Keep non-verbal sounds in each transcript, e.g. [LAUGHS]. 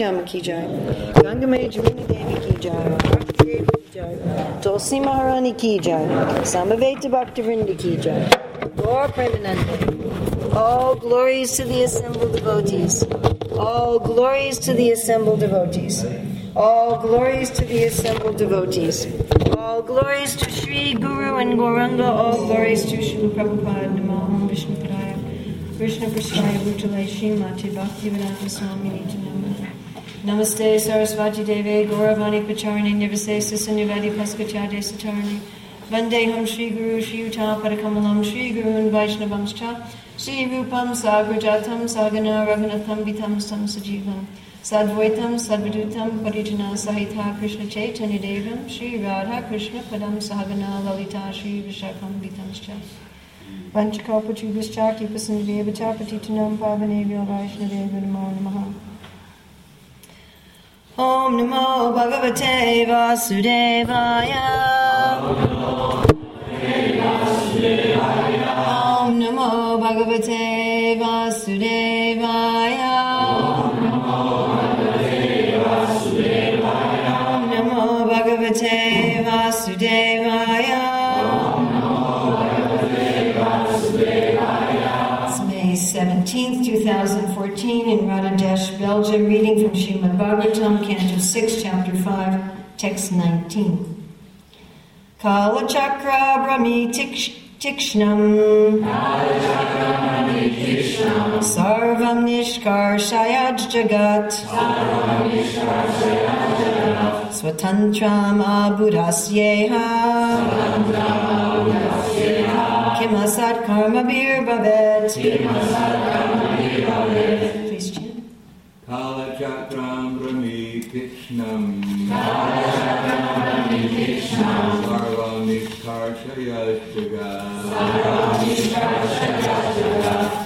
Jai, Bhakti Devi ki jai, Tulsi Maharani ki jai, Samaveta Bhaktivinoda ki jai, Gaur Premananda. All glories to the assembled devotees. All glories to the assembled devotees. All glories to the assembled devotees. All glories to Sri Guru and Gauranga. All glories to Sri Prabhupada. Namo Vishnu Padaya. Krishna Presthaya Bhutale Srimati Bhaktivedanta Swami Niti Namah. Namaste Sarasvati Deve Gauravani Pacharani Nivase Sisanyavadi Paskachade Satarani. Vandeham Shri Guru Shri Uta Padakamalam Shri Guru and Vaishnavamscha. Shri Rupam Sagrajatam Sagana Raghunatham Vitam Sam Sajivam. Sadvaitam Sadvadutam Parijana Sahita Krishna Chaitanya Devam Shri Radha Krishna Padam Sahagana Lalita Shri Vishakam Vitamscha. Vanchakapachubhascha Kipasandhyavacha Patitanam Pavanebhyo Vaishnavebhyo Namo Namaha Om Namo Bhagavate Vasudevaya. Om Namo Bhagavate Vasudevaya. Om Namo Bhagavate Vasudevaya. It's May 17th, 2014 in Radhadesh, Belgium, reading from Srimad Bhagavatam, Canto 6, Chapter 5, Text 19. Kala Chakra Brahmi Tiksh- Tikshnam Sarvam Nishkarshayat Jagat. Swatantram Abhudasyeha Kimasat Karma Bir Bhavet Please chant. Kala Chakram Brahmi Krishnam Sarvam Nishkarshaya Jagat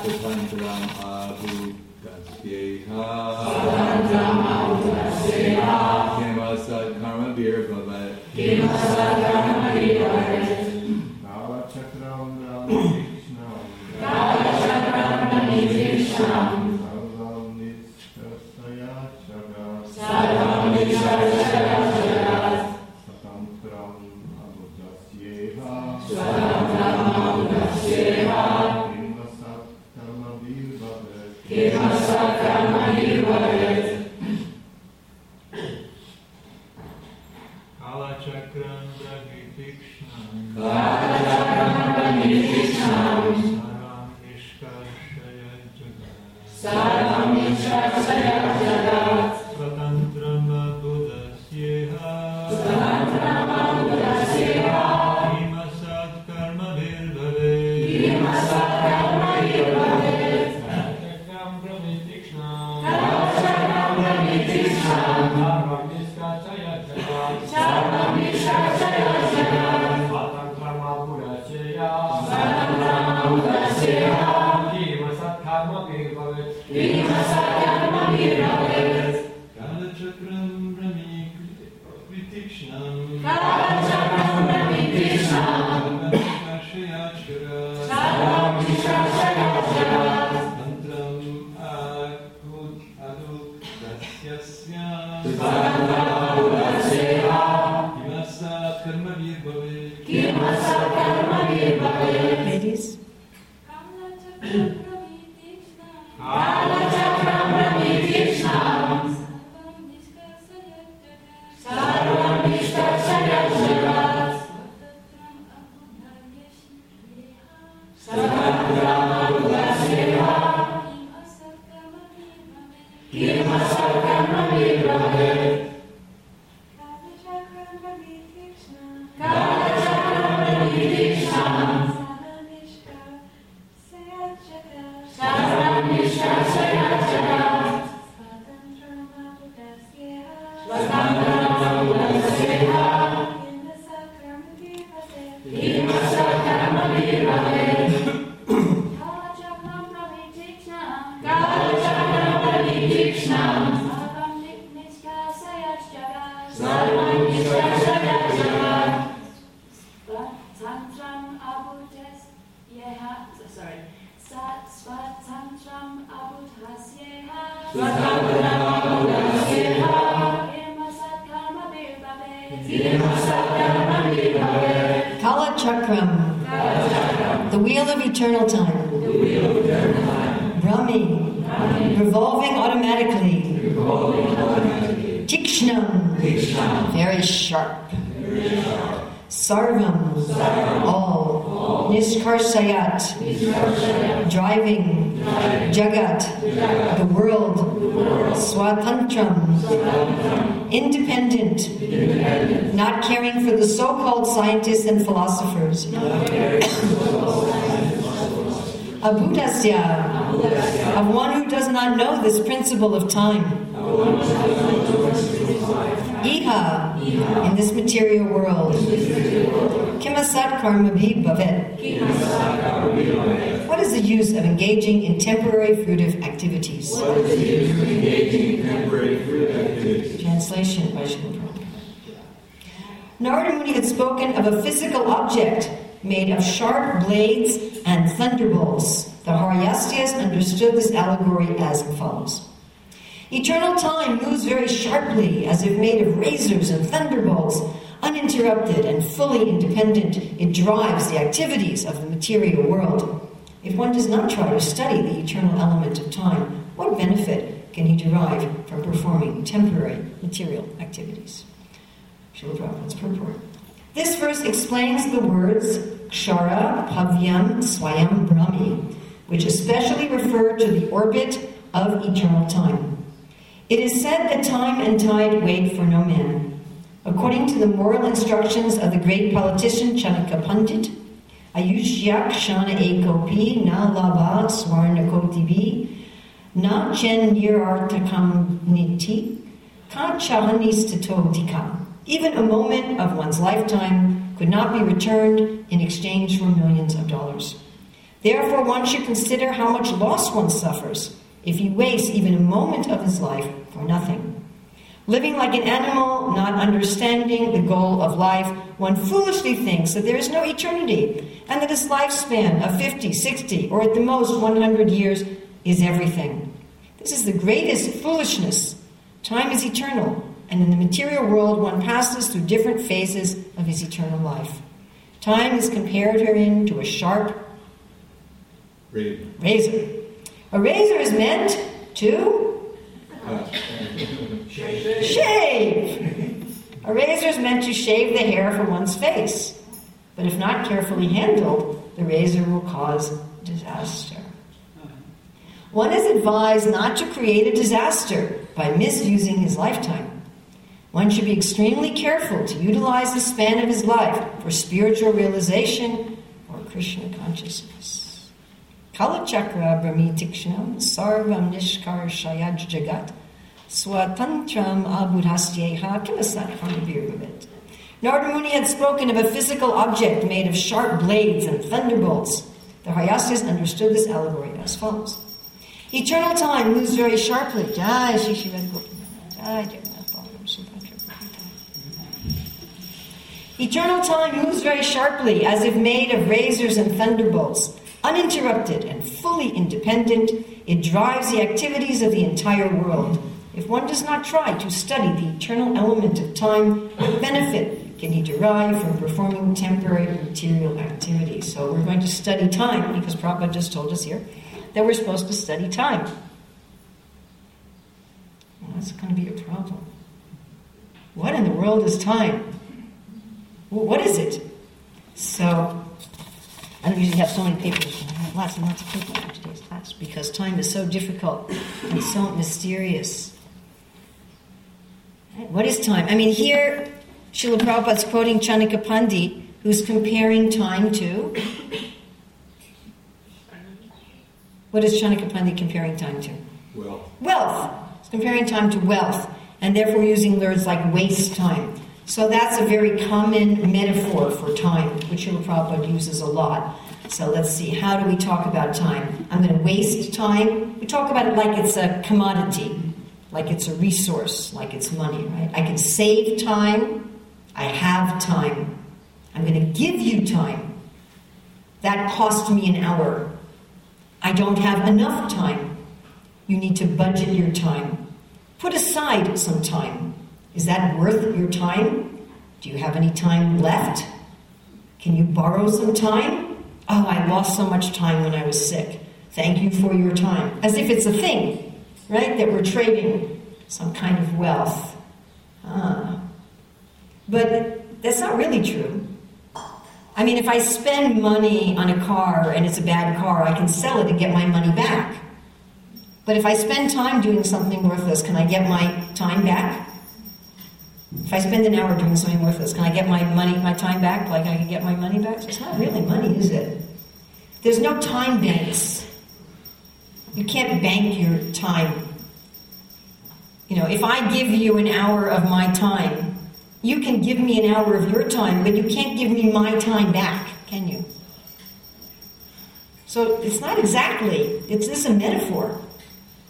Swatantram Abu Dasyeha Mantram Jagat. The world. Swatantram. Independent. Not caring for the so called scientists and philosophers. [COUGHS] Abhudasya, of one who does not know this principle of time. Iha, in this material world. Kimasat karma bhavet. What is the use of engaging in temporary fruitive activities? Temporary fruit activities. Translation by Srila Narada Muni had spoken of a physical object made of sharp blades and thunderbolts. The Haryashvas understood this allegory as follows. Eternal time moves very sharply, as if made of razors and thunderbolts. Uninterrupted and fully independent, it drives the activities of the material world. If one does not try to study the eternal element of time, what benefit can he derive from performing temporary material activities? Srila Prabhupada's purport. This verse explains the words Kshara, Pavyam, Swayam, Brahmi, which especially refer to the orbit of eternal time. It is said that time and tide wait for no man. According to the moral instructions of the great politician Chanakya Pandit, Ayushyak Shana Ekopi Na Lava Swarnakotibi Na Chen Nirartakam Niti Ka Chahanistatotika. Even a moment of one's lifetime could not be returned in exchange for millions of dollars. Therefore, one should consider how much loss one suffers if he wastes even a moment of his life for nothing. Living like an animal, not understanding the goal of life, one foolishly thinks that there is no eternity and that his lifespan of 50, 60, or at the most 100 years is everything. This is the greatest foolishness. Time is eternal, and in the material world, one passes through different phases of his eternal life. Time is compared herein to a sharp Razor. razor. A razor is meant to uh, Uh, shave. A razor is meant to shave the hair from one's face. But if not carefully handled, the razor will cause disaster. One is advised not to create a disaster by misusing his lifetime. One should be extremely careful to utilize the span of his life for spiritual realization or Krishna consciousness. Kalachakra brahmitikshnam sarvam nishkar shayaj jagat swatantram abudhastyeha kimasat harmabirvavit. Narada Muni had spoken of a physical object made of sharp blades and thunderbolts. The Haryashvas understood this allegory as follows. Eternal time moves very sharply. Eternal time moves very sharply, as if made of razors and thunderbolts. Uninterrupted and fully independent, it drives the activities of the entire world. If one does not try to study the eternal element of time, what benefit can he derive from performing temporary material activities? So we're going to study time because Prabhupada just told us here that we're supposed to study time. Well, that's going to be a problem. What in the world is time? Well, what is it? So, I don't usually have so many papers. I have lots and lots of papers for today's class because time is so difficult and so mysterious. What is time? I mean, here, Srila Prabhupada's quoting Chanakya Pandit, who's comparing time to. What is Chanakya Pandit comparing time to? well, Wealth. It's comparing time to wealth, and therefore using words like waste time. So that's a very common metaphor for time, which Srila Prabhupada uses a lot. So let's see, how do we talk about time? I'm going to waste time. We talk about it like it's a commodity, like it's a resource, like it's money, right? I can save time. I have time. I'm going to give you time. That cost me an hour. I don't have enough time. You need to budget your time. Put aside some time. Is that worth your time? Do you have any time left? Can you borrow some time? Oh, I lost so much time when I was sick. Thank you for your time. As if it's a thing, right? That we're trading some kind of wealth. Ah. But that's not really true. I mean, if I spend money on a car and it's a bad car, I can sell it and get my money back. But if I spend time doing something worthless, can I get my time back? If I spend an hour doing something worthless, can I get my money, my time back like I can get my money back? It's not really money, is it? There's no time banks. You can't bank your time. You know, if I give you an hour of my time, you can give me an hour of your time, but you can't give me my time back, can you? So it's not exactly, it's this a metaphor,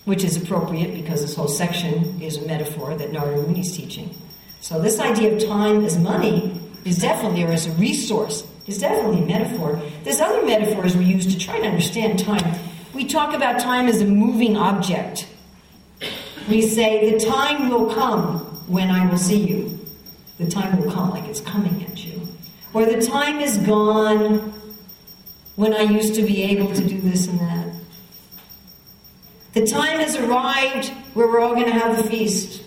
which is appropriate because this whole section is a metaphor that Narada Muni is teaching. So this idea of time as money is definitely, or as a resource, is definitely a metaphor. There's other metaphors we use to try to understand time. We talk about time as a moving object. We say, the time will come when I will see you. The time will come like it's coming at you. Or the time is gone when I used to be able to do this and that. The time has arrived where we're all going to have the feast.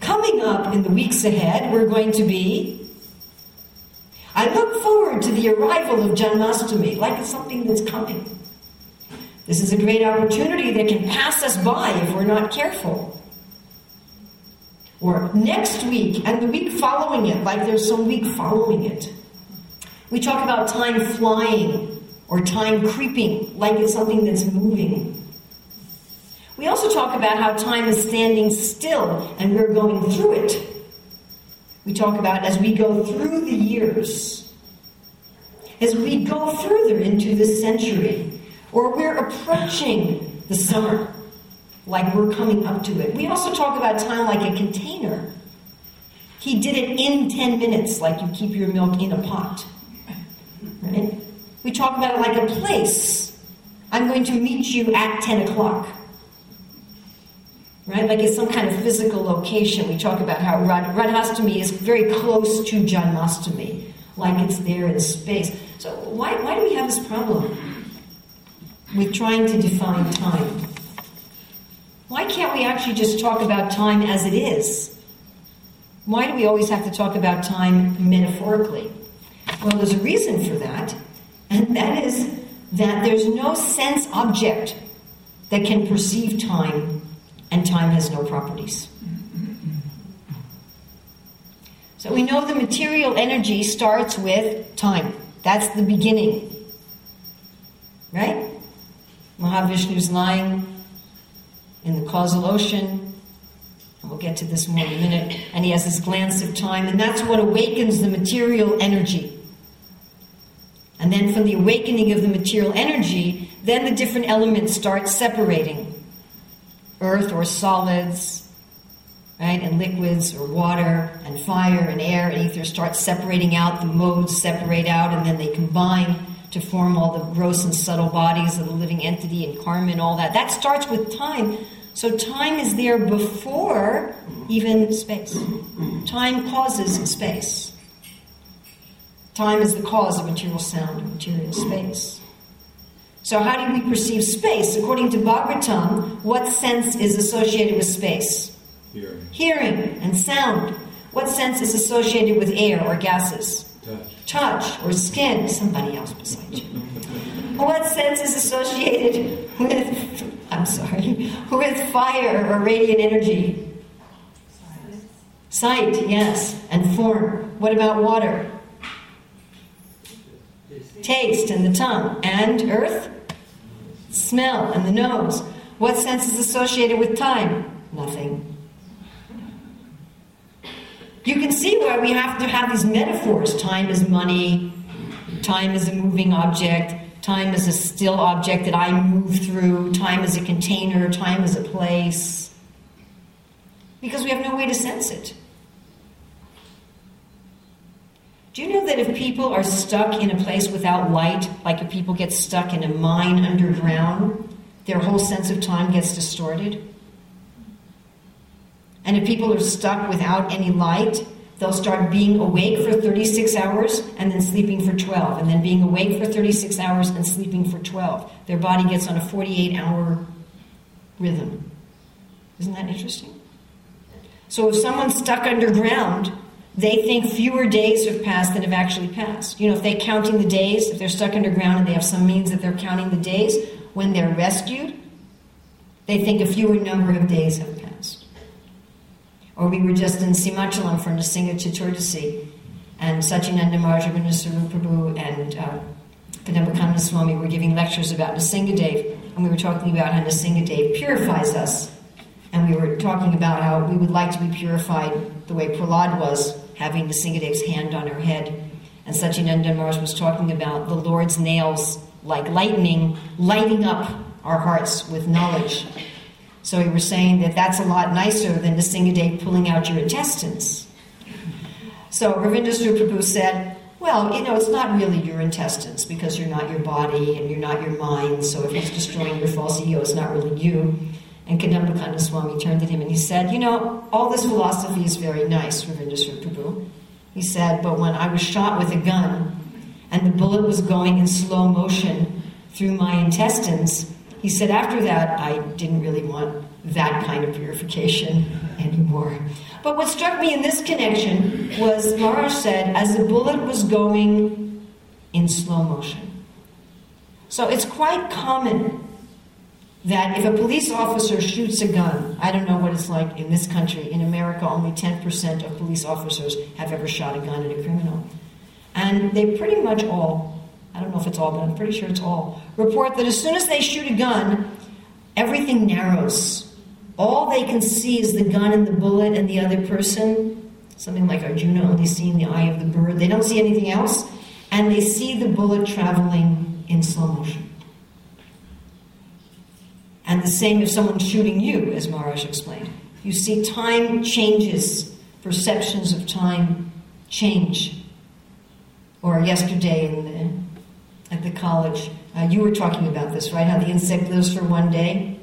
Coming up in the weeks ahead, we're going to be. I look forward to the arrival of Janmashtami like it's something that's coming. This is a great opportunity that can pass us by if we're not careful. Or next week and the week following it, like there's some week following it. We talk about time flying or time creeping, like it's something that's moving. We also talk about how time is standing still and we're going through it. We talk about as we go through the years, as we go further into this century, or we're approaching the summer, like we're coming up to it. We also talk about time like a container. He did it in 10 minutes, like you keep your milk in a pot. Right? We talk about it like a place. I'm going to meet you at 10 o'clock right? Like it's some kind of physical location. We talk about how Radhastami is very close to Janmashtami, like it's there in space. So why, why do we have this problem with trying to define time? Why can't we actually just talk about time as it is? Why do we always have to talk about time metaphorically? Well, there's a reason for that, and that is that there's no sense object that can perceive time and time has no properties. So we know the material energy starts with time. That's the beginning. Right? Mahavishnu's lying in the causal ocean. We'll get to this more in a minute. And he has this glance of time, and that's what awakens the material energy. And then from the awakening of the material energy, then the different elements start separating earth or solids, right, and liquids or water and fire and air and ether start separating out, the modes separate out, and then they combine to form all the gross and subtle bodies of the living entity and karma and all that. That starts with time. So time is there before even space. Time causes space. Time is the cause of material sound and material space. So, how do we perceive space? According to Bhagavatam, what sense is associated with space? Hearing. Hearing and sound. What sense is associated with air or gases? Touch. Or skin. Somebody else beside you. What sense is associated with, I'm sorry, with fire or radiant energy? Sight, yes, and form. What about water? Taste and the tongue. And earth? Smell and the nose. What sense is associated with time? Nothing. You can see why we have to have these metaphors. Time is money, time is a moving object, time is a still object that I move through, time is a container, time is a place. Because we have no way to sense it. Do you know that if people are stuck in a place without light, like if people get stuck in a mine underground, their whole sense of time gets distorted? And if people are stuck without any light, they'll start being awake for 36 hours and then sleeping for 12, and then being awake for 36 hours and sleeping for 12. Their body gets on a 48 hour rhythm. Isn't that interesting? So if someone's stuck underground, they think fewer days have passed than have actually passed. You know, if they're counting the days, if they're stuck underground and they have some means that they're counting the days, when they're rescued, they think a fewer number of days have passed. Or we were just in Simhachalam for Nrsinga Chaturdasi, and Sachinanda Swarup Prabhu, and uh, Swami were giving lectures about Nrsingadev, and we were talking about how Nrsingadev purifies us. And we were talking about how we would like to be purified the way Prahlad was, having Nrsingadev's hand on her head. And Sachinanda Maharaj was talking about the Lord's nails, like lightning, lighting up our hearts with knowledge. So we were saying that that's a lot nicer than Nrsingadev pulling out your intestines. So Ravindra Prabhu said, well, you know, it's not really your intestines because you're not your body and you're not your mind. So if he's destroying your false ego, it's not really you. And Kadamba Kanana Swami turned to him and he said, You know, all this philosophy is very nice, Ravindra Prabhu. He said, But when I was shot with a gun and the bullet was going in slow motion through my intestines, he said, After that, I didn't really want that kind of purification anymore. But what struck me in this connection was Maharaj said, as the bullet was going in slow motion. So it's quite common that if a police officer shoots a gun, I don't know what it's like in this country. In America, only 10% of police officers have ever shot a gun at a criminal. And they pretty much all, I don't know if it's all, but I'm pretty sure it's all, report that as soon as they shoot a gun, everything narrows all they can see is the gun and the bullet and the other person. Something like Arjuna only seeing the eye of the bird. They don't see anything else. And they see the bullet traveling in slow motion. And the same if someone's shooting you, as Maharaj explained. You see time changes, perceptions of time change. Or yesterday the, at the college, uh, you were talking about this, right? How the insect lives for one day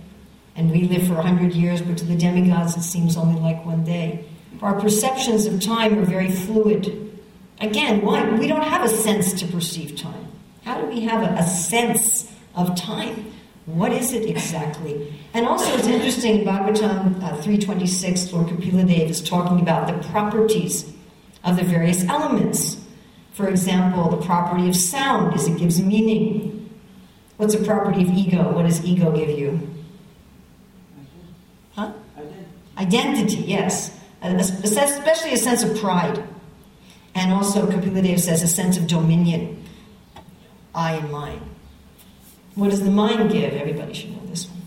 and we live for a hundred years, but to the demigods it seems only like one day. Our perceptions of time are very fluid. Again, why? We don't have a sense to perceive time. How do we have a, a sense of time? What is it exactly? And also, it's interesting, Bhagavatam uh, 326, Lord Kapila Dev is talking about the properties of the various elements. For example, the property of sound is it gives meaning. What's a property of ego? What does ego give you? Huh? Identity, yes. Especially a sense of pride. And also, Kapila says a sense of dominion. I and mine. What does the mind give? Everybody should know this one.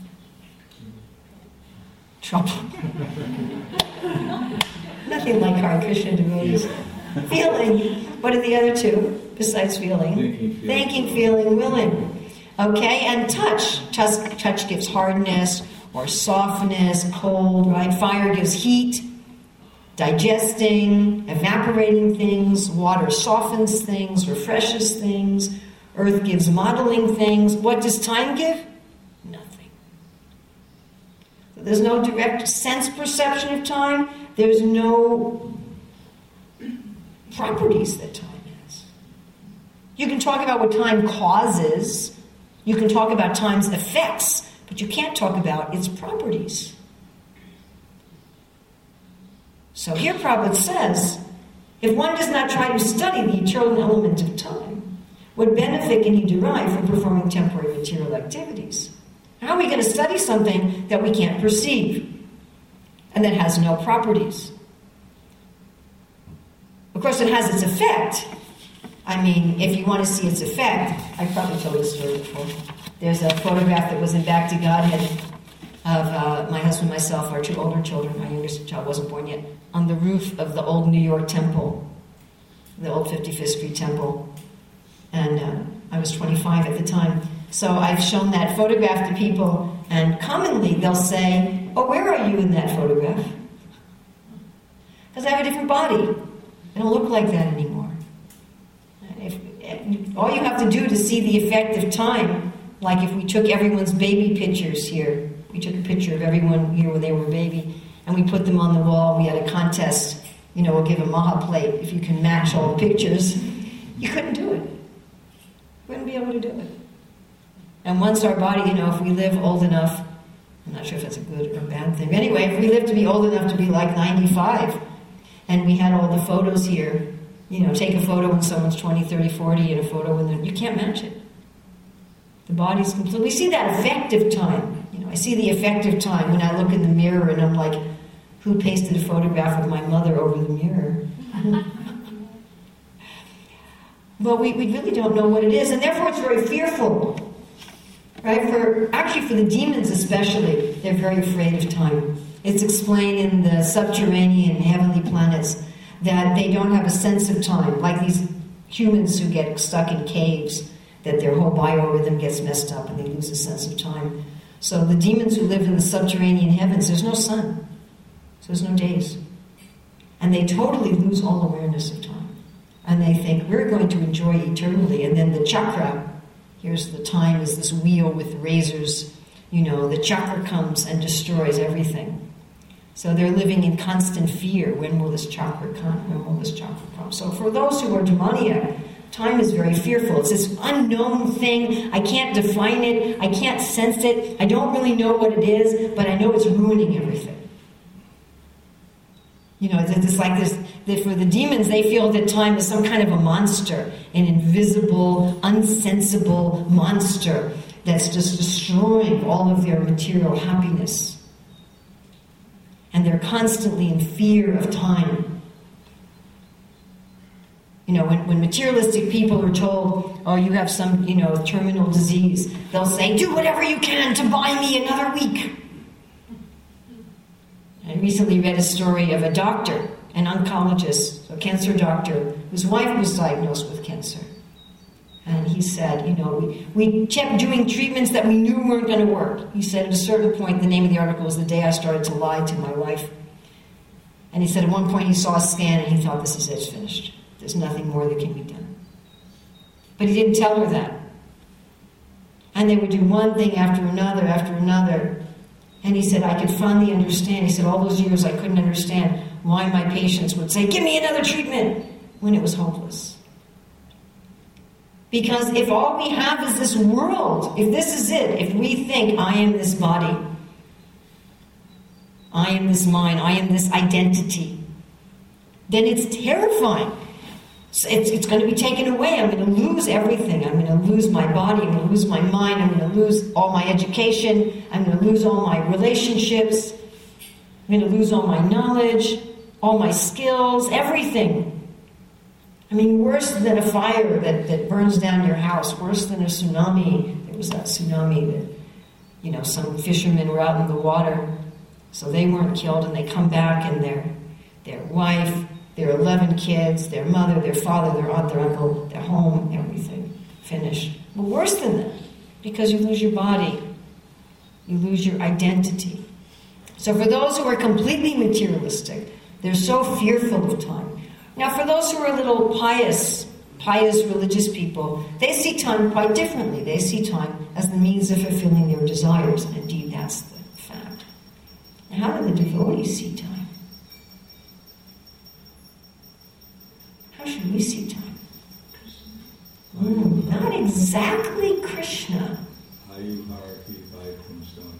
Trouble. [LAUGHS] Nothing like Hare Krishna devotees. Feeling. What are the other two besides feeling? Thinking, feeling. Thinking, feeling, willing. Okay, and touch. touch. Touch gives hardness, or softness, cold, right? Fire gives heat, digesting, evaporating things. Water softens things, refreshes things. Earth gives modeling things. What does time give? Nothing. There's no direct sense perception of time. There's no properties that time has. You can talk about what time causes. You can talk about time's effects but you can't talk about its properties. So here Prabhupada says, if one does not try to study the eternal element of time, what benefit can he derive from performing temporary material activities? How are we going to study something that we can't perceive and that has no properties? Of course, it has its effect. I mean, if you want to see its effect, I probably told this story before. There's a photograph that was in Back to Godhead of uh, my husband, myself, our two older children. My youngest child wasn't born yet. On the roof of the old New York Temple, the old 55th Street Temple, and uh, I was 25 at the time. So I've shown that photograph to people, and commonly they'll say, "Oh, where are you in that photograph?" Because I have a different body. Don't look like that anymore. If, all you have to do to see the effect of time like if we took everyone's baby pictures here, we took a picture of everyone here when they were a baby, and we put them on the wall. We had a contest you know, we'll give a Maha plate if you can match all the pictures. You couldn't do it. Wouldn't be able to do it. And once our body, you know, if we live old enough, I'm not sure if that's a good or bad thing. Anyway, if we live to be old enough to be like 95, and we had all the photos here, you know, take a photo when someone's 20, 30, 40, and a photo when they're, you can't match it. The body's complete. We see that effective time. You know, I see the effective time when I look in the mirror and I'm like, who pasted a photograph of my mother over the mirror? [LAUGHS] but we, we really don't know what it is, and therefore it's very fearful. Right? For actually for the demons especially, they're very afraid of time. It's explained in the subterranean heavenly planets that they don't have a sense of time, like these humans who get stuck in caves, that their whole biorhythm gets messed up and they lose a sense of time. So the demons who live in the subterranean heavens, there's no sun. So there's no days. And they totally lose all awareness of time. And they think, we're going to enjoy eternally. And then the chakra, here's the time is this wheel with razors, you know, the chakra comes and destroys everything. So they're living in constant fear. When will this chakra come? When will this chakra come? So for those who are demoniac, time is very fearful. It's this unknown thing. I can't define it. I can't sense it. I don't really know what it is, but I know it's ruining everything. You know, it's like this. For the demons, they feel that time is some kind of a monster, an invisible, unsensible monster that's just destroying all of their material happiness. And they're constantly in fear of time. You know, when, when materialistic people are told, oh, you have some, you know, terminal disease, they'll say, do whatever you can to buy me another week. I recently read a story of a doctor, an oncologist, a cancer doctor, whose wife was diagnosed with cancer. And he said, you know, we, we kept doing treatments that we knew weren't going to work. He said at a certain point, the name of the article was The Day I Started to Lie to My Wife. And he said at one point he saw a scan and he thought, this is it, it's finished. There's nothing more that can be done. But he didn't tell her that. And they would do one thing after another, after another. And he said, I could finally understand. He said, all those years I couldn't understand why my patients would say, Give me another treatment, when it was hopeless. Because if all we have is this world, if this is it, if we think, I am this body, I am this mind, I am this identity, then it's terrifying. It's, it's going to be taken away. I'm going to lose everything. I'm going to lose my body. I'm going to lose my mind. I'm going to lose all my education. I'm going to lose all my relationships. I'm going to lose all my knowledge, all my skills, everything. I mean, worse than a fire that, that burns down your house, worse than a tsunami. There was that tsunami that, you know, some fishermen were out in the water, so they weren't killed, and they come back and their, their wife, their 11 kids, their mother, their father, their aunt, their uncle, their home, everything finished. But worse than that, because you lose your body, you lose your identity. So for those who are completely materialistic, they're so fearful of time. Now, for those who are a little pious, pious religious people, they see time quite differently. They see time as the means of fulfilling their desires, and indeed that's the fact. Now, how do the devotees see time? How should we see time? Mm, not exactly Krishna. Ayuharti Vaikuntham.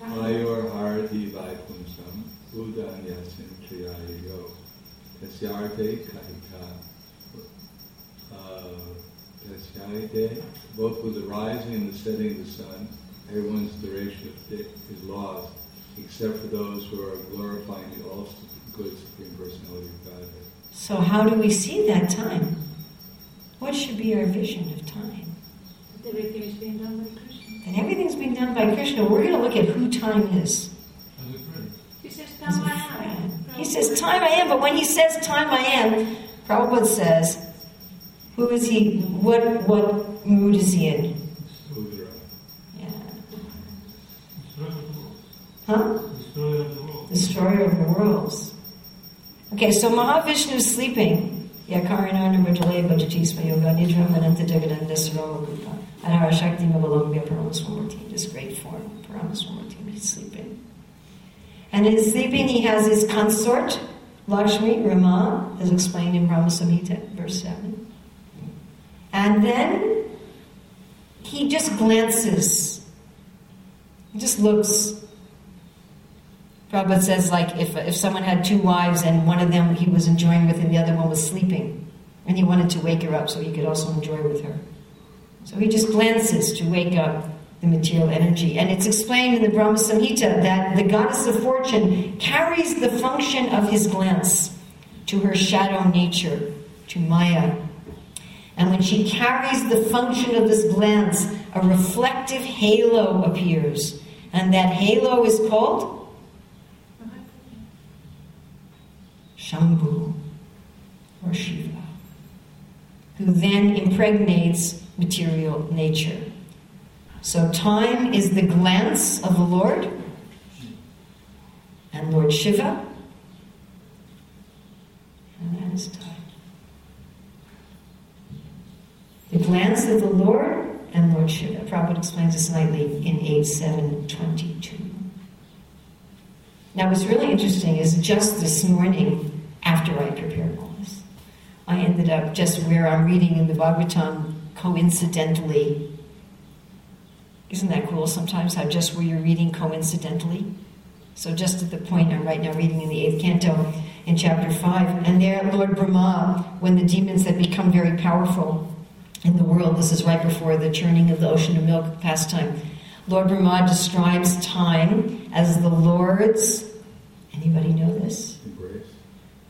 Ayur Harati Vaikuntham. Udanyasin Triyayo. Tasyarte Kahika. Tasyate. Both with the rising and the setting of the sun, everyone's duration of day is lost, except for those who are glorifying the all good Supreme Personality of Godhead. So, how do we see that time? What should be our vision of time? Everything is being done by Krishna. That everything's being done by Krishna. We're going to look at who time is. As a friend. He says, As He says, Time I am, but when he says time I am, Prabhupada says, Who is he? What, what mood is he in? Yeah. Huh? Destroyer of the worlds. Okay, so Mahavishnu is sleeping. Paramaswamurti. This great form, Paramaswamurti, he's sleeping. And in sleeping, he has his consort, Lakshmi, Rama, as explained in Brahma Samhita, verse 7. And then he just glances, he just looks. Prabhupada says, like, if, if someone had two wives and one of them he was enjoying with and the other one was sleeping, and he wanted to wake her up so he could also enjoy with her. So he just glances to wake up the material energy. And it's explained in the Brahma Samhita that the goddess of fortune carries the function of his glance to her shadow nature, to Maya. And when she carries the function of this glance, a reflective halo appears. And that halo is called Shambhu or Shiva, who then impregnates material nature. So time is the glance of the Lord and Lord Shiva, and that is time. The glance of the Lord and Lord Shiva. Prabhupada explains this nightly in 8722. Now, what's really interesting is just this morning, after I prepared all this, I ended up just where I'm reading in the Bhagavatam coincidentally. Isn't that cool sometimes how just where you're reading coincidentally? So, just at the point I'm right now reading in the eighth canto in chapter 5, and there, Lord Brahma, when the demons had become very powerful in the world, this is right before the churning of the ocean of milk pastime, Lord Brahma describes time as the Lord's. Anybody know this? Embrace.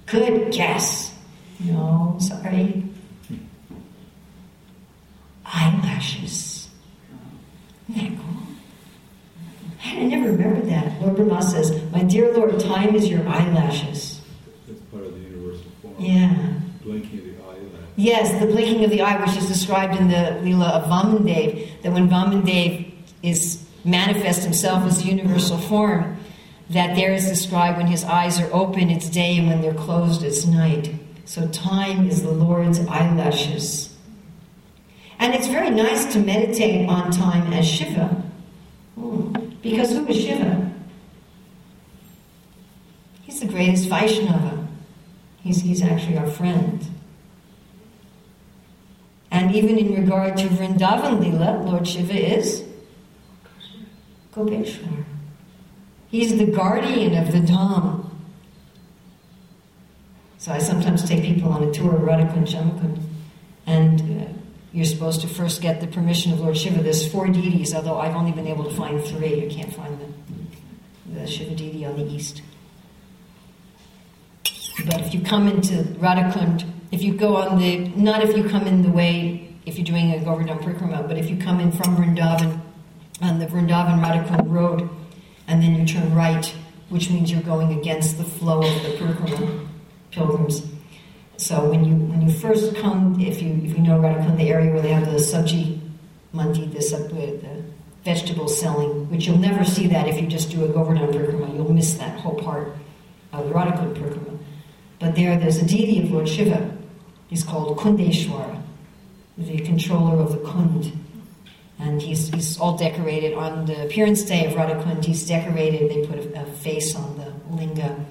Good guess. No, sorry. Hmm. Eyelashes. Isn't that cool? I never remembered that. Lord Brahma says, My dear Lord, time is your eyelashes. That's part of the universal form. Yeah. Blinking of the eyelash. Yes, the blinking of the eye, which is described in the Leela of Vamandev, that when Vamandev is manifest himself as the universal form, that there is described when his eyes are open, it's day, and when they're closed, it's night. So time is the Lord's eyelashes. And it's very nice to meditate on time as Shiva. Hmm. Because who is Shiva? He's the greatest Vaishnava. He's, he's actually our friend. And even in regard to Vrindavan Lila, Lord Shiva is Gopeshwar. He's the guardian of the Dham. So I sometimes take people on a tour of Radhakund Shyamakund, and uh, you're supposed to first get the permission of Lord Shiva. There's four deities, although I've only been able to find three. You can't find the, the Shiva deity on the east. But if you come into Radhakund, if you go on the, not if you come in the way, if you're doing a Govardhan Parikrama, but if you come in from Vrindavan, on the Vrindavan Radhakund road, and then you turn right, which means you're going against the flow of the Parikrama pilgrims. So when you when you first come, if you if you know Radhakund, the area where they have the sabji mandi, the, the vegetable selling, which you'll never see that if you just do a Govardhan Parikrama, you'll miss that whole part of the Radhakund Parikrama. But there, there's a deity of Lord Shiva. He's called Kundeshwara, the controller of the Kund. And he's, he's all decorated on the appearance day of Radhakund. He's decorated, they put a, a face on the linga.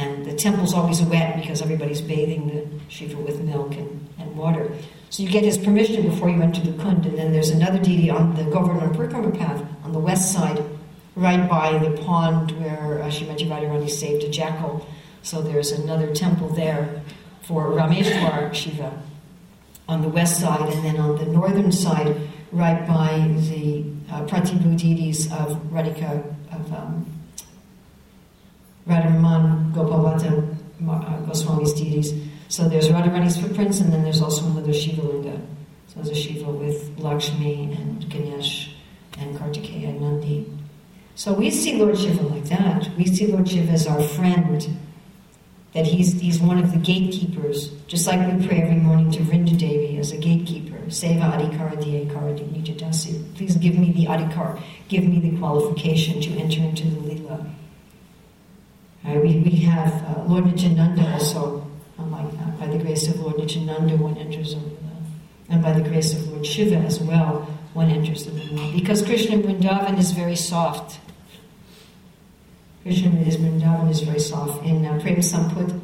And the temple's always wet because everybody's bathing the Shiva with milk and, and water. So you get his permission before you enter the Kund. And then there's another deity on the Govardhan Parikrama path on the west side, right by the pond where uh, Srimati Radharani saved a jackal. So there's another temple there for Rameshwar Shiva on the west side, and then on the northern side, right by the uh, Pratibhu deities of Radhika, of um, Radharaman Gopal Bhatta uh, Goswami's deities. So there's Radharani's footprints, and then there's also another Shiva Linga. So there's a Shiva with Lakshmi and Ganesh and Kartikeya and Nandi. So we see Lord Shiva like that. We see Lord Shiva as our friend that he's, he's one of the gatekeepers, just like we pray every morning to Vrinda Devi as a gatekeeper. Seva adhikara dhyakara nijadasi. Please give me the adhikar, give me the qualification to enter into the lila. Right, we, we have uh, Lord Nityananda also, unlike that, by the grace of Lord Nityananda, one enters the, and by the grace of Lord Shiva as well, one enters the lila. Because Krishna Vrindavan is very soft. Krishna his Vrindavan is very soft. In uh, Prem Samput,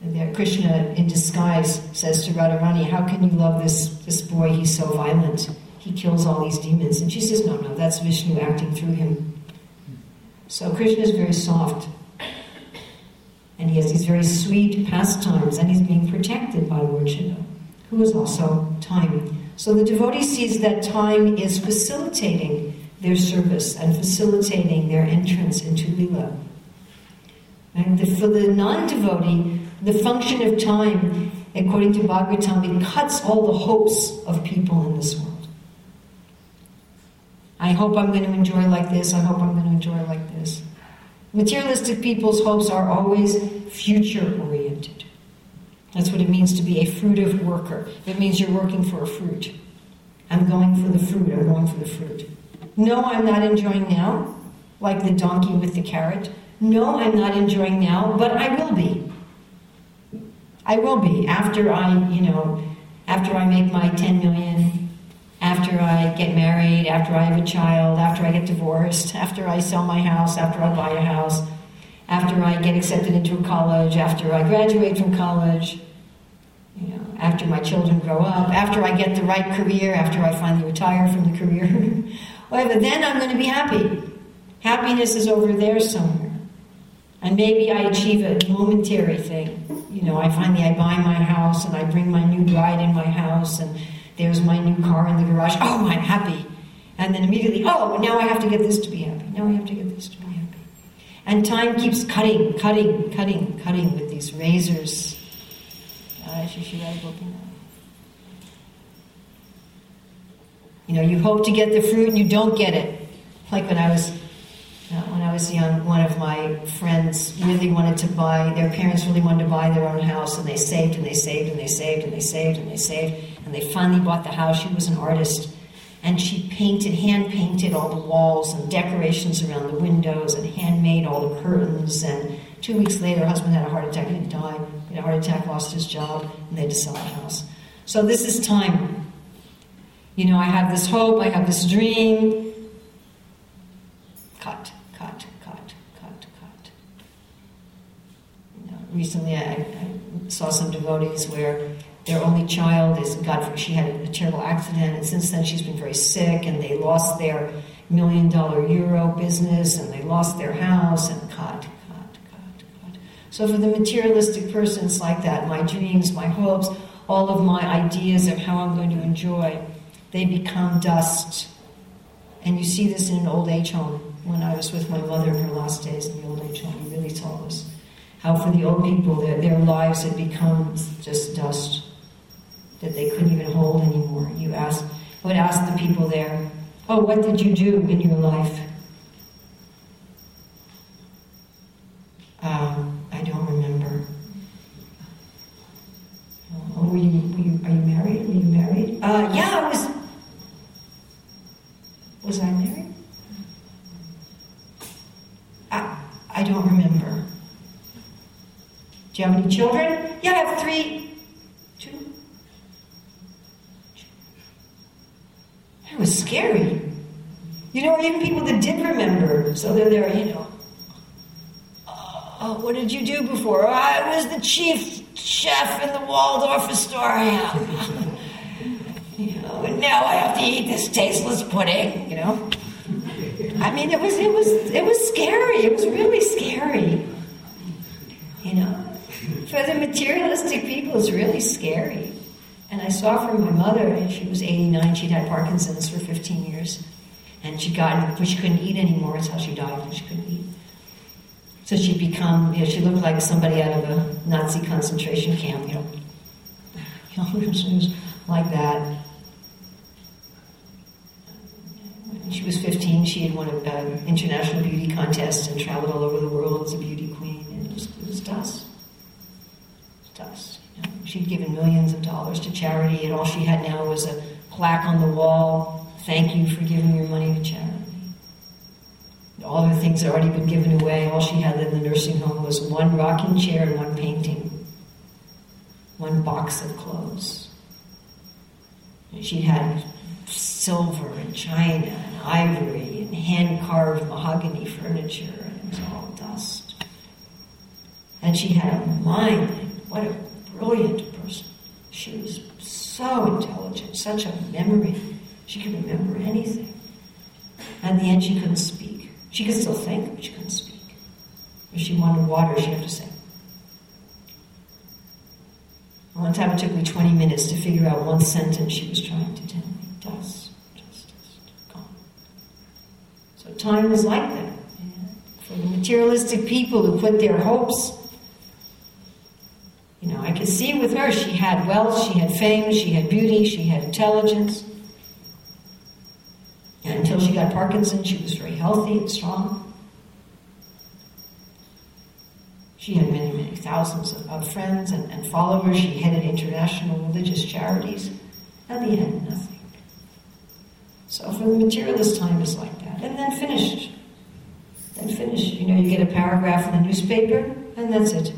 there, Krishna in disguise says to Radharani, How can you love this, this boy? He's so violent. He kills all these demons. And she says, No, no, that's Vishnu acting through him. So Krishna is very soft. And he has these very sweet pastimes, and he's being protected by Lord Shiva, who is also time. So the devotee sees that time is facilitating their service and facilitating their entrance into Lila. And the, for the non devotee, the function of time, according to Bhagavatam, it cuts all the hopes of people in this world. I hope I'm going to enjoy like this, I hope I'm going to enjoy like this. Materialistic people's hopes are always future oriented. That's what it means to be a fruitive worker. It means you're working for a fruit. I'm going for the fruit, I'm going for the fruit. No, I'm not enjoying now, like the donkey with the carrot. No, I'm not enjoying now, but I will be. I will be after I, you know, after I make my 10 million, after I get married, after I have a child, after I get divorced, after I sell my house, after I buy a house, after I get accepted into a college, after I graduate from college, you know, after my children grow up, after I get the right career, after I finally retire from the career, [LAUGHS] whatever, then I'm going to be happy. Happiness is over there somewhere. And maybe I achieve a momentary thing. You know, I finally I buy my house and I bring my new bride in my house and there's my new car in the garage. Oh, I'm happy. And then immediately, oh, now I have to get this to be happy. Now I have to get this to be happy. And time keeps cutting, cutting, cutting, cutting with these razors. Uh, you know, you hope to get the fruit and you don't get it. Like when I was uh, when I was young, one of my friends really wanted to buy, their parents really wanted to buy their own house, and they saved and they saved and they saved and they saved and they saved, and they finally bought the house. She was an artist, and she painted, hand painted all the walls and decorations around the windows, and handmade all the curtains. And two weeks later, her husband had a heart attack, and he died. He had a heart attack, lost his job, and they had to sell the house. So this is time. You know, I have this hope, I have this dream. Cut recently I, I, saw some devotees where their only child is God. She had a terrible accident, and since then she's been very sick, and they lost their million dollar euro business, and they lost their house, and cut, cut, cut, cut. So for the materialistic persons like that, my dreams, my hopes, all of my ideas of how I'm going to enjoy, they become dust. And you see this in an old age home. When I was with my mother in her last days in the old age home, he really told us how for the old people their, their lives had become just dust that they couldn't even hold anymore. You ask, I would ask the people there, oh, what did you do in your life? Um, I don't remember. Oh, were you, were you, are you married? Were you married? Uh, yeah, I was. Was I married? I, I don't remember. You children? Yeah, I have three. Two. It was scary. You know, even people that did remember, so they're there, you know. Oh, what did you do before? I was the chief chef in the Waldorf Astoria. [LAUGHS] you know, and now I have to eat this tasteless pudding, you know. I mean, it was it was it was scary. It was really scary. You know. For the materialistic people, it's really scary. And I saw from my mother, she was 89, she'd had Parkinson's for 15 years. And she got, but she couldn't eat anymore. That's how she died, she couldn't eat. So she'd become, you know, she looked like somebody out of a Nazi concentration camp, you know. [LAUGHS] You know, [LAUGHS] like that. When she was 15, she had won an um, international beauty contest and traveled all over the world as a beauty queen, and it was, it was dust us. You know, she'd given millions of dollars to charity, and all she had now was a plaque on the wall thank you for giving your money to charity. All her things had already been given away. All she had in the nursing home was one rocking chair and one painting, one box of clothes. And she'd had silver and china and ivory and hand carved mahogany furniture, and it was all dust. And she had a mind. What a brilliant person. She was so intelligent, such a memory. She could remember anything. And in the end, she couldn't speak. She could still think, but she couldn't speak. If she wanted water, she had to say. One time it took me 20 minutes to figure out one sentence she was trying to tell me. Dust, dust, dust, gone. So time is like that. For the materialistic people who put their hopes, you know, I could see with her, she had wealth, she had fame, she had beauty, she had intelligence. And until she got Parkinson's, she was very healthy and strong. She had many, many thousands of, of friends and, and, followers. She headed international religious charities. At the end, nothing. So for the materialist, time is like that. And then finished. Then finished. You know, you get a paragraph in the newspaper, and that's it.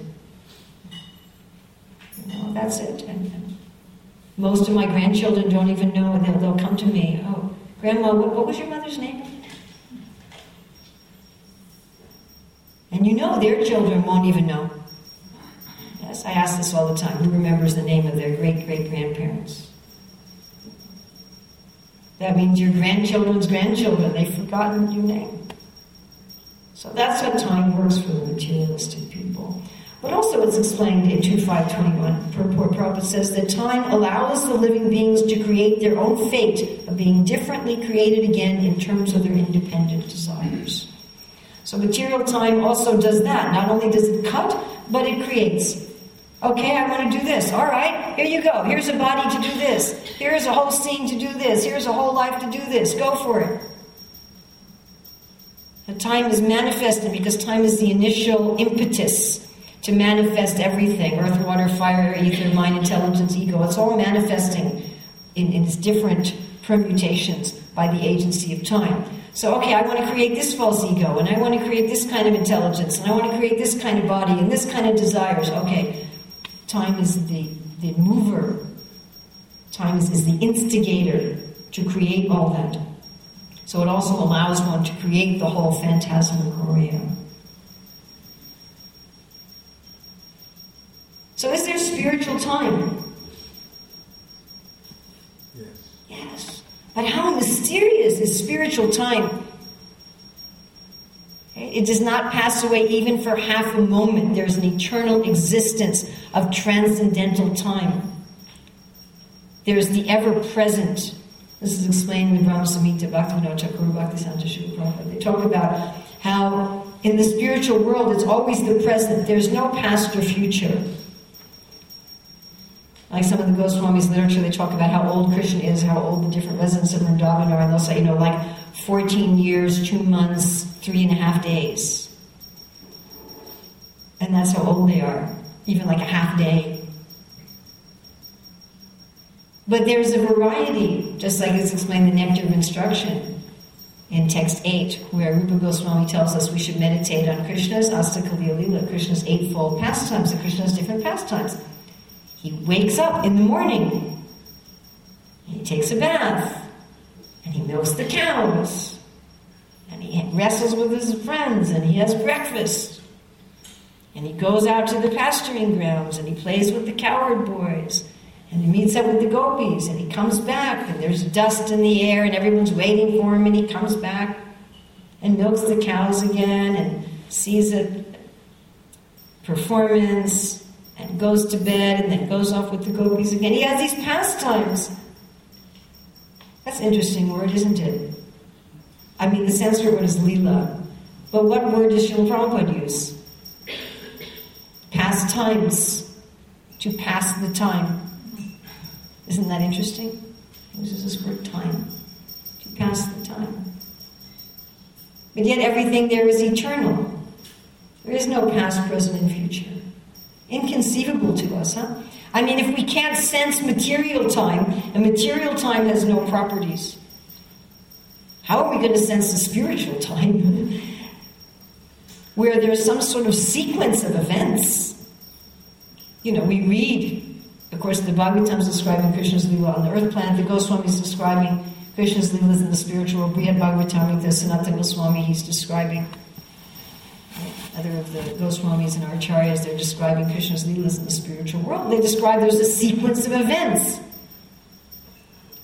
That's it. And, and most of my grandchildren don't even know. They'll, they'll come to me. Oh, Grandma, what, what was your mother's name? And you know their children won't even know. Yes, I ask this all the time. Who remembers the name of their great great grandparents? That means your grandchildren's grandchildren, they've forgotten your name. So that's how time works for the materialistic. But also it's explained in 2521. Purport Prabhupada says that time allows the living beings to create their own fate of being differently created again in terms of their independent desires. So material time also does that. Not only does it cut, but it creates. Okay, I want to do this. All right, here you go. Here's a body to do this. Here's a whole scene to do this. Here's a whole life to do this. Go for it. The time is manifested because time is the initial impetus to manifest everything earth, water, fire, ether, mind, intelligence, ego. It's all manifesting in, in its different permutations by the agency of time. So, okay, I want to create this false ego, and I want to create this kind of intelligence, and I want to create this kind of body, and this kind of desires. Okay, time is the, the mover, time is, is the instigator to create all that. So, it also allows one to create the whole phantasmagoria. So, is there spiritual time? Yes. Yes. But how mysterious is spiritual time? It does not pass away even for half a moment. There's an eternal existence of transcendental time. There's the ever present. This is explained in the Brahma Samhita Bhaktivinoda Thakur Bhaktisiddhanta Srila Prabhupada. They talk about how in the spiritual world it's always the present. There's no past or future. Like some of the Goswami's literature, they talk about how old Krishna is, how old the different residents of Vrindavan are, and they'll say, you know, like 14 years, 2 months, three and a half days. And that's how old they are, even like a half day. But there's a variety, just like it's explained in the Nectar of Instruction in text 8, where Rupa Goswami tells us we should meditate on Krishna's Astakaliya Lila, Krishna's eightfold pastimes, and Krishna's different pastimes. He wakes up in the morning. He takes a bath. And he milks the cows. And he wrestles with his friends. And he has breakfast. And he goes out to the pasturing grounds. And he plays with the cowherd boys. And he meets up with the gopis. And he comes back. And there's dust in the air. And everyone's waiting for him. And he comes back and milks the cows again. And sees a performance goes to bed and then goes off with the gopis again. He has these pastimes. That's an interesting word, isn't it? I mean, the Sanskrit word is lila. But what word does Srila Prabhupada use? Pastimes. To pass the time. Isn't that interesting? He uses this word time. To pass the time. But yet everything there is eternal. There is no past, present, and future. Inconceivable to us, huh? I mean, if we can't sense material time, and material time has no properties, how are we going to sense the spiritual time? [LAUGHS] Where there's some sort of sequence of events. You know, we read, of course, the Bhagavatam is describing Krishna's Leela on the earth planet, the Goswami is describing Krishna's Leelas in the spiritual world, Brihad the Sanatana Goswami, he's describing other of the Goswamis and Acharyas, they're describing Krishna's leelas in the spiritual world. They describe there's a sequence of events.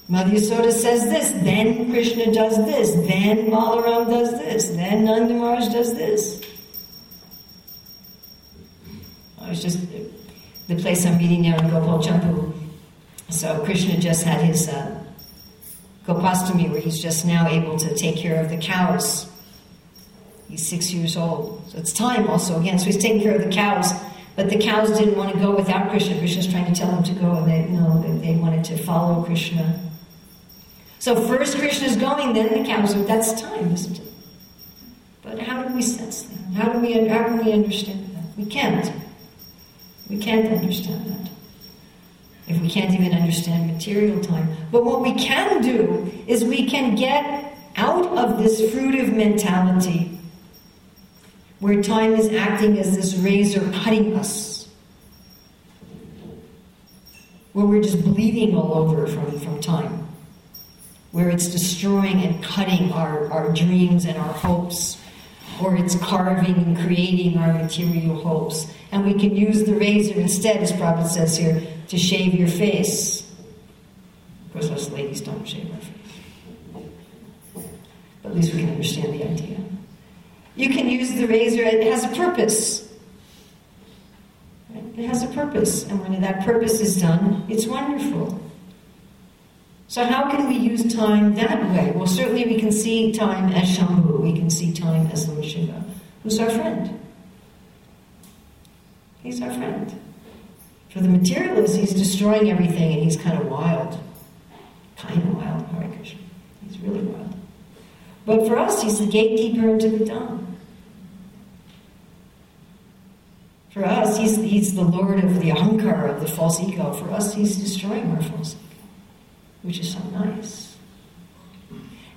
Mother Yasoda says this, then Krishna does this, then Balaram does this, then Nanda Maharaj does this. I was just the place I'm meeting now in Gopal Champu. So Krishna just had his uh, Gopastami, where he's just now able to take care of the cows. He's six years old, so it's time also again. So he's taking care of the cows, but the cows didn't want to go without Krishna. Krishna's trying to tell them to go, and they no, they, wanted to follow Krishna. So first Krishna's going, then the cows. Are, that's time, isn't it? But how do we sense that? How do we? How can we understand that? We can't. We can't understand that. If we can't even understand material time. But what we can do is we can get out of this fruitive mentality where time is acting as this razor cutting us. Where we're just bleeding all over from, from time. Where it's destroying and cutting our, our dreams and our hopes or it's carving and creating our material hopes. And we can use the razor instead, as Prabhupada says here, to shave your face. Of course, us ladies don't shave our face. But at least we can understand the idea. You can use the razor, it has a purpose. It has a purpose, and when that purpose is done, it's wonderful. So, how can we use time that way? Well, certainly we can see time as Shambhu, we can see time as Lord Shiva, who's our friend. He's our friend. For the materialist, he's destroying everything and he's kind of wild. Kind of wild, Hare Krishna. He's really wild. But for us, he's the gatekeeper into the Dham. For us, he's, he's the lord of the ahankara, of the false ego. For us, he's destroying our false ego which is so nice.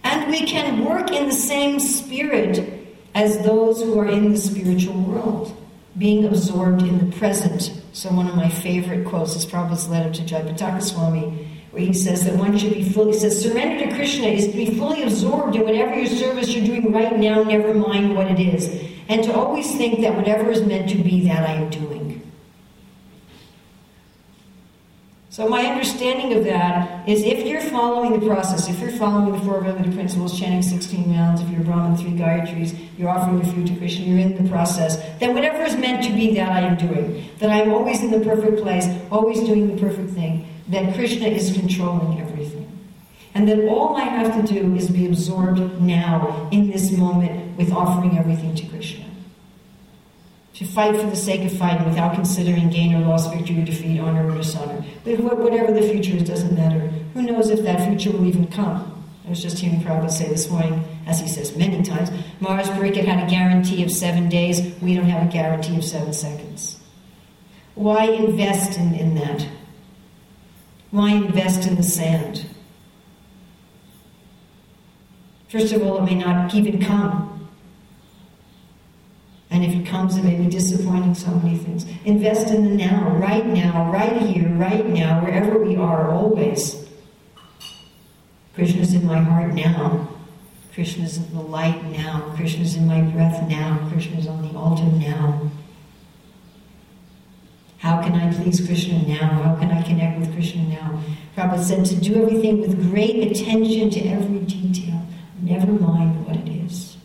And we can work in the same spirit as those who are in the spiritual world, being absorbed in the present. So, one of my favorite quotes is Prabhupada's letter to Jayapataka Swami, where he says that one should be fully, he says, surrender to Krishna is to be fully absorbed in whatever your service you're doing right now, never mind what it is. And to always think that whatever is meant to be, that I am doing. So my understanding of that is if you're following the process, if you're following the four remedy principles, chanting 16 rounds, if you're Brahman, three Gayatris, you're offering your food to Krishna, you're in the process, then whatever is meant to be, that I am doing. That I am always in the perfect place, always doing the perfect thing. That Krishna is controlling everything. And that all I have to do is be absorbed now, in this moment, with offering everything to Krishna to fight for the sake of fighting without considering gain or loss, victory or defeat, honor or dishonor. But whatever the future is, doesn't matter. Who knows if that future will even come? I was just hearing Prabhupada say this morning, as he says many times, Maharaj Parikshit had a guarantee of seven days. We don't have a guarantee of seven seconds. Why invest in, in that? Why invest in the sand? First of all, it may not even come. And if it comes, it may be disappointing so many things. Invest in the now, right now, right here, right now, wherever we are, always. Krishna's in my heart now. Krishna's in the light now. Krishna's in my breath now. Krishna's on the altar now. How can I please Krishna now? How can I connect with Krishna now? Prabhupada said to do everything with great attention to every detail. Never mind what it is.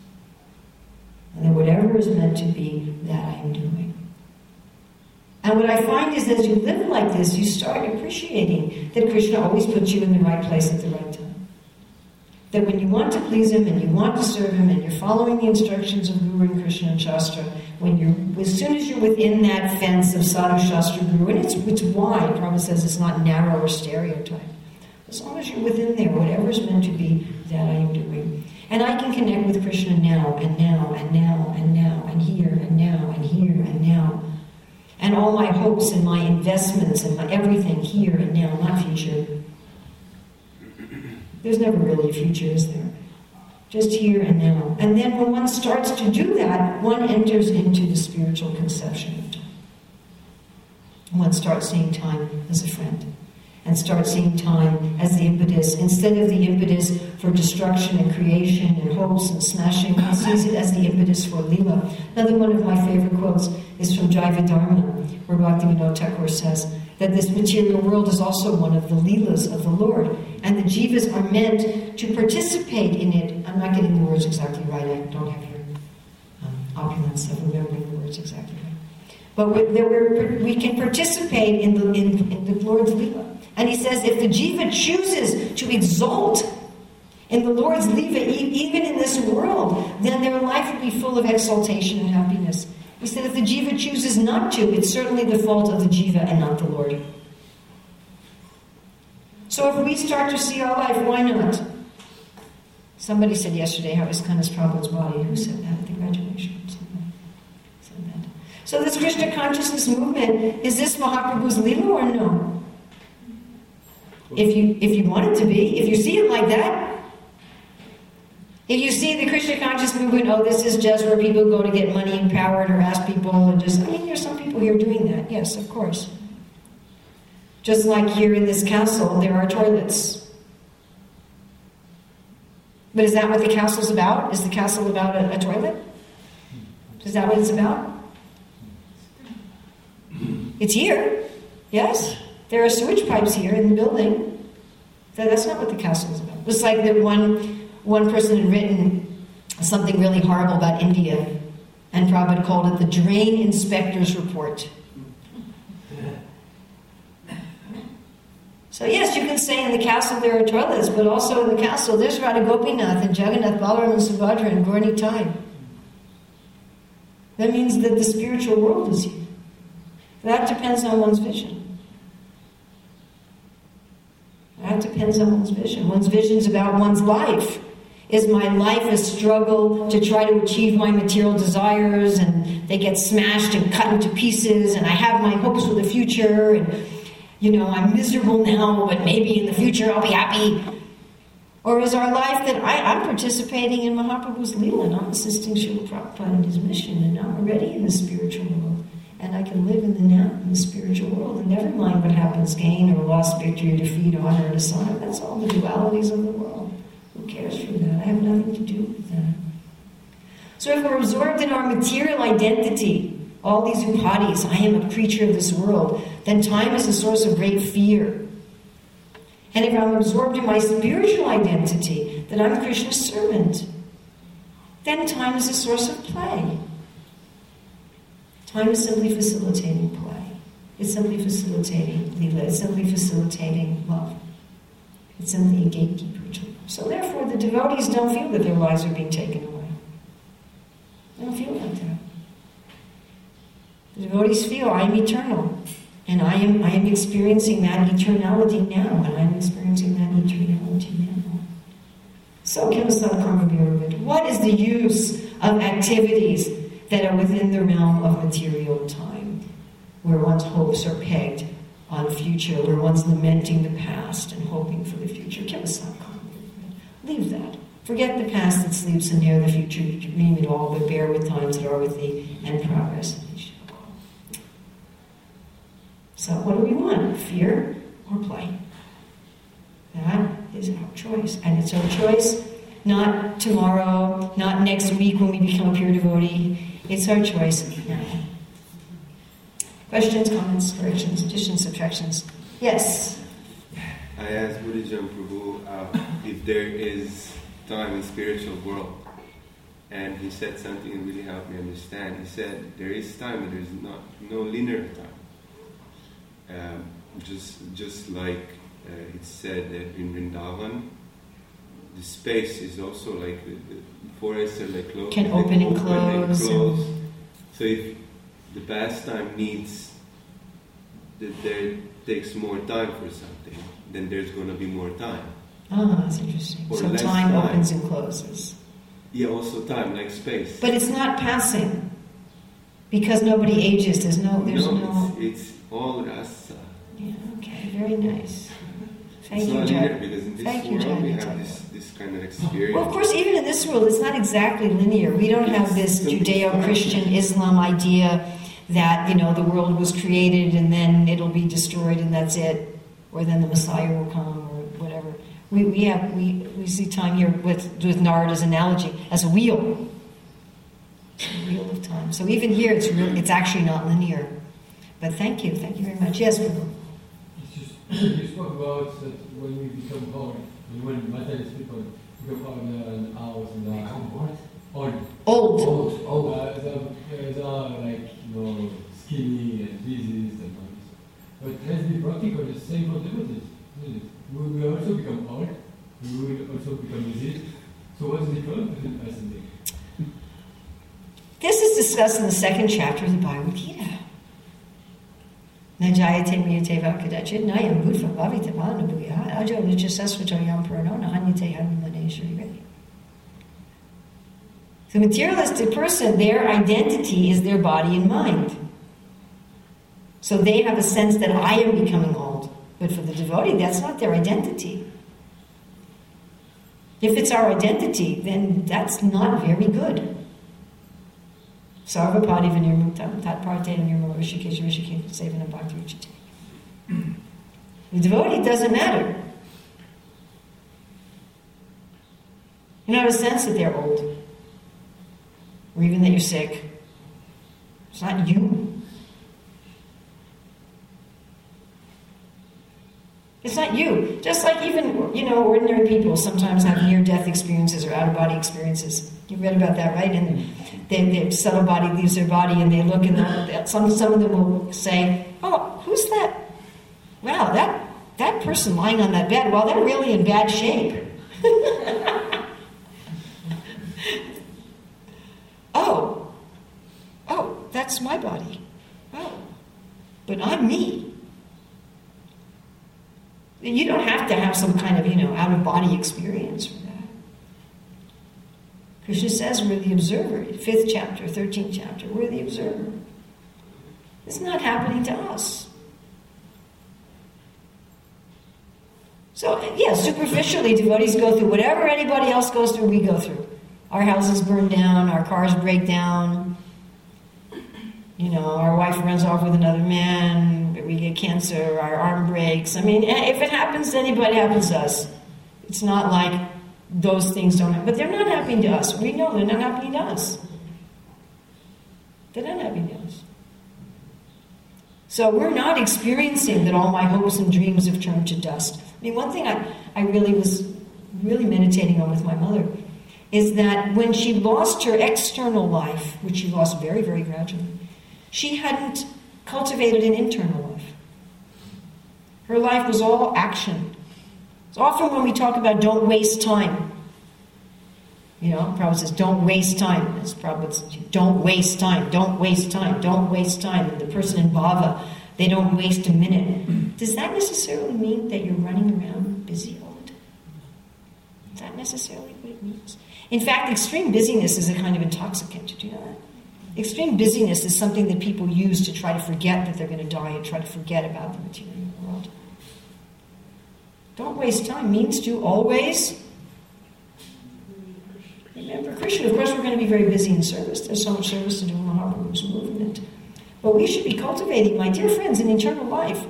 And that whatever is meant to be, that I am doing. And what I find is as you live like this, you start appreciating that Krishna always puts you in the right place at the right time. That when you want to please Him and you want to serve Him and you're following the instructions of Guru and Krishna and Shastra, when you're, as soon as you're within that fence of Sadhu Shastra Guru, and it's, it's wide, Prabhupada says it's not narrow or stereotype. As long as you're within there, whatever is meant to be, that I am doing. And I can connect with Krishna now and now and now and now and here and now and here and now. And all my hopes and my investments and my everything here and now, not future. There's never really a future, is there? Just here and now. And then when one starts to do that, one enters into the spiritual conception of time. One starts seeing time as a friend. and start seeing time as the impetus. Instead of the impetus for destruction and creation and hopes and smashing, he sees it as the impetus for Lila. Another one of my favorite quotes is from Jaiva Dharma, where Bhaktivinoda Thakur says that this material world is also one of the Leelas of the Lord, and the jivas are meant to participate in it. I'm not getting the words exactly right, I don't have your um, opulence of remembering the words exactly right. But we, we can participate in the, in, in the Lord's Leela. And he says if the jiva chooses to exalt in the Lord's Leela, even in this world, then their life will be full of exaltation and happiness. He said if the jiva chooses not to, it's certainly the fault of the jiva and not the Lord. So if we start to see our life, why not? Somebody said yesterday how ISKCON's Prabhupada's body. Who said that at the graduation? Said that. So this Krishna consciousness movement, is this Mahaprabhu's Leela or no? If you if you want it to be, if you see it like that, if you see the Krishna conscious movement, oh, this is just where people go to get money and power and harass people and just I mean there's some people here doing that, yes, of course. Just like here in this castle, there are toilets. But is that what the castle's about? Is the castle about a, a toilet? Is that what it's about? It's here, yes. There are sewage pipes here in the building. So that's not what the castle is about. It's like that one one person had written something really horrible about India, and Prabhupada called it the drain inspector's report. So yes, you can say in the castle there are toilets, but also in the castle there's Radha Gopinath and Jagannath, Balaram and Subhadra and Gaura Nitai. That means that the spiritual world is here. That depends on one's vision. That depends on one's vision. One's vision is about one's life. Is my life a struggle to try to achieve my material desires and they get smashed and cut into pieces and I have my hopes for the future and you know, I'm miserable now, but maybe in the future I'll be happy. Or is our life that I, am participating in Mahaprabhu's Leela, and I'm assisting Srila Prabhupada in his mission, and I'm already in the spiritual world. And I can live in the now, in the spiritual world, and never mind what happens gain or loss, victory or defeat, honor or dishonor. That's all the dualities of the world. Who cares for that? I have nothing to do with that. So if we're absorbed in our material identity, all these upadhis, I am a creature of this world, then time is a source of great fear. And if I'm absorbed in my spiritual identity, that I'm Krishna's servant, then time is a source of play. Time is simply facilitating play. It's simply facilitating lila. It's simply facilitating love. It's simply a gatekeeper. So therefore, the devotees don't feel that their lives are being taken away. They don't feel like that. The devotees feel I am eternal. And I am I am experiencing that eternality now, and I'm experiencing that eternality now. So what is the use of activities that are within the realm of material time, where one's hopes are pegged on future, where one's lamenting the past and hoping for the future? Leave that. Forget the past that sleeps and near the future. You dream it all, but bear with times that are with thee and progress. So, what do we want? Fear or play? That is our choice. And it's our choice not tomorrow, not next week when we become a pure devotee. It's our choice now. Questions, comments, corrections, additions, subtractions? Yes? I asked Buddhism Prabhu uh, if there is time in spiritual world. And he said something that really helped me understand. He said there is time, but there's not no linear time. Um, just just like uh, it said that in Vrindavan, the space is also like the, the forests are like closed. Can open and close. close. So if the pastime needs that there takes more time for something, then there's going to be more time. Oh, that's interesting. Or so time, time. opens and closes. Yeah, also time, like space. But it's not passing because nobody ages. There's no. There's no. no it's, it's all rasa. Yeah. Okay. Very nice. Thank it's you, not Jack. because in this Thank you, world we Jack. have this, this kind of experience. Well, of course, even in this world, it's not exactly linear. We don't have this Judeo-Christian [LAUGHS] Islam idea that you know the world was created and then it'll be destroyed and that's it. or then the Messiah will come, or whatever. We, we have we, we see time here with with Narada's analogy as a wheel, a wheel of time. So even here, it's real, it's actually not linear. But thank you, thank you very much. Yes, Prabhu. It's just, you spoke about that when we become old, and when materialist people become old and hours and hours. Old. Old. Old. Old. Uh, they, they are like, you know, skinny and diseased and all this. But to be practical, same for? We will also become old. We will also become diseased. So what's the difference between us and them? This is discussed in the second chapter of the Bhagavad Gita. Najayate miyate vakadachit nayam bhutva bhavita bhanabuya ajo nijasasvato yam shri The materialistic person, their identity is their body and mind. So they have a sense that I am becoming old. But for the devotee, that's not their identity. If it's our identity, then that's not very good. Nirmala rishikesh. The devotee doesn't matter. You don't have a sense that they're old. Or even that you're sick. It's not you. It's not you. Just like even, you know, ordinary people sometimes have near death experiences or out of body experiences. You read about that, right? And they, their subtle body leaves their body and they look and they'll- some, some of them will say, Oh, who's that? Wow, that, that person lying on that bed, well, they're really in bad shape. [LAUGHS] oh, oh, that's my body. Oh, but I'm me. You don't have to have some kind of, you know, out of body experience for that. Krishna says we're the observer, fifth chapter, 13th chapter, we're the observer. It's not happening to us. So, yeah, superficially, devotees go through whatever anybody else goes through, we go through. Our houses burn down, our cars break down, you know, our wife runs off with another man, we get cancer, our arm breaks. I mean, eh, if it happens to anybody, it happens to us. It's not like those things don't happen. But they're not happening to us. We know they're not happening to us. They're not happening to us. So we're not experiencing that all my hopes and dreams have turned to dust. I mean, one thing I, I really was really meditating on with my mother is that when she lost her external life, which she lost very, very gradually, she hadn't cultivated an internal life. Her life was all action. So often when we talk about don't waste time, you know, Prabhupada says, don't waste time. As Prabhupada says, don't waste time, don't waste time, don't waste time. And the person in Bhava, they don't waste a minute. Does that necessarily mean that you're running around busy all the time? Is that necessarily what it means? In fact, extreme busyness is a kind of intoxicant. Did you know that? Extreme busyness is something that people use to try to forget that they're going to die and try to forget about the material world. Don't waste time means to always remember Krishna. Of course, we're going to be very busy in service. There's so much service to do in the Mahaprabhu's movement. But we should be cultivating, my dear friends, an internal life.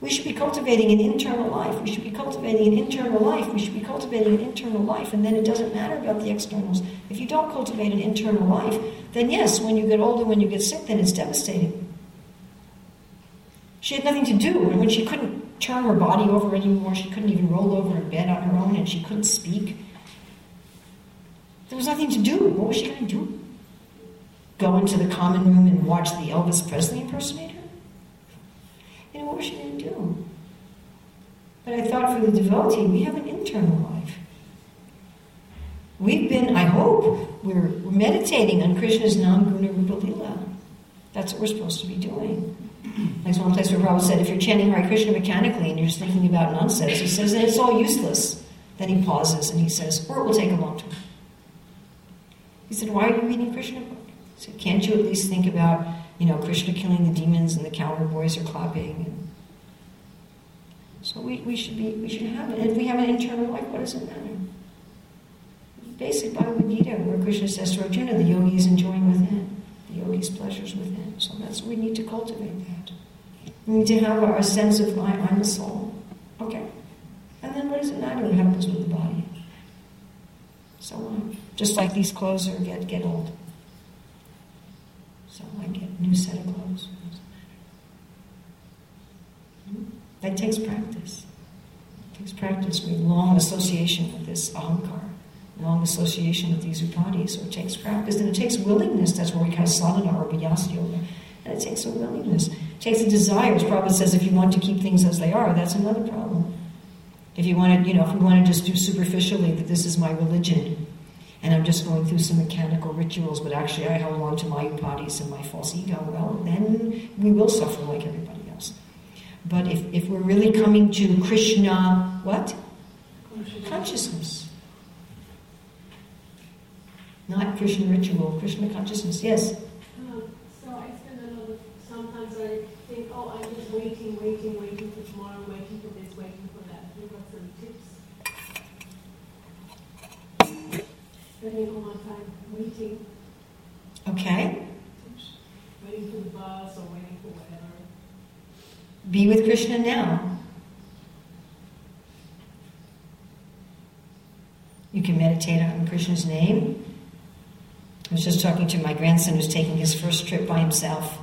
We should be cultivating an internal life. We should be cultivating an internal life. We should be cultivating an internal life. And then it doesn't matter about the externals. If you don't cultivate an internal life, then yes, when you get older, when you get sick, then it's devastating. She had nothing to do. And when she couldn't turn her body over anymore, she couldn't even roll over in bed on her own, and she couldn't speak. There was nothing to do. What was she going to do? Go into the common room and watch the Elvis Presley impersonator? Know, what was she going to do? But I thought for the devotee, we have an internal life. We've been, I hope, we're, meditating on Krishna's nama-guna rupa lila. That's what we're supposed to be doing. There's one place where Prabhupada said, if you're chanting Hare Krishna mechanically and you're just thinking about nonsense, he says, then it's all useless. Then he pauses and he says, or it will take a long time. He said, why are you reading Krishna book? He said, can't you at least think about, you know, Krishna killing the demons and the cowherd boys are clapping? So we, we should be, we should have it. And if we have an internal life, what does it matter? Basic Bhagavad Gita, where Krishna says to Arjuna, the yogi is enjoying within, the yogi's pleasures within. So that's we need to cultivate that. We need to have our sense of I, I'm a soul. Okay. And then what doesn't matter what happens with the body. So on. Just like these clothes are get get old. So I get a new set of clothes. That takes practice. It takes practice. We have long association with this ahankar, long association with these upadhis. So it takes practice and it takes willingness. That's where we kind of sadhana or abhyas yoga. And it takes a willingness. It takes a desire. As Prabhupada says, if you want to keep things as they are, that's another problem. If you want to, you know, if we want to just do superficially that this is my religion, and I'm just going through some mechanical rituals, but actually I hold on to my upadhis and my false ego, well, then we will suffer like everybody else. But if, if we're really coming to Krishna, what? Consciousness. Not Krishna ritual, Krishna consciousness, yes. Um, so I spend a lot of, sometimes I think, oh, I'm just waiting, waiting, waiting for tomorrow, waiting for this, waiting for that. You got some tips? Spending all my time waiting, Okay. waiting for the bus or waiting for whatever. Be with Krishna now. You can meditate on Krishna's name. I was just talking to my grandson who's taking his first trip by himself.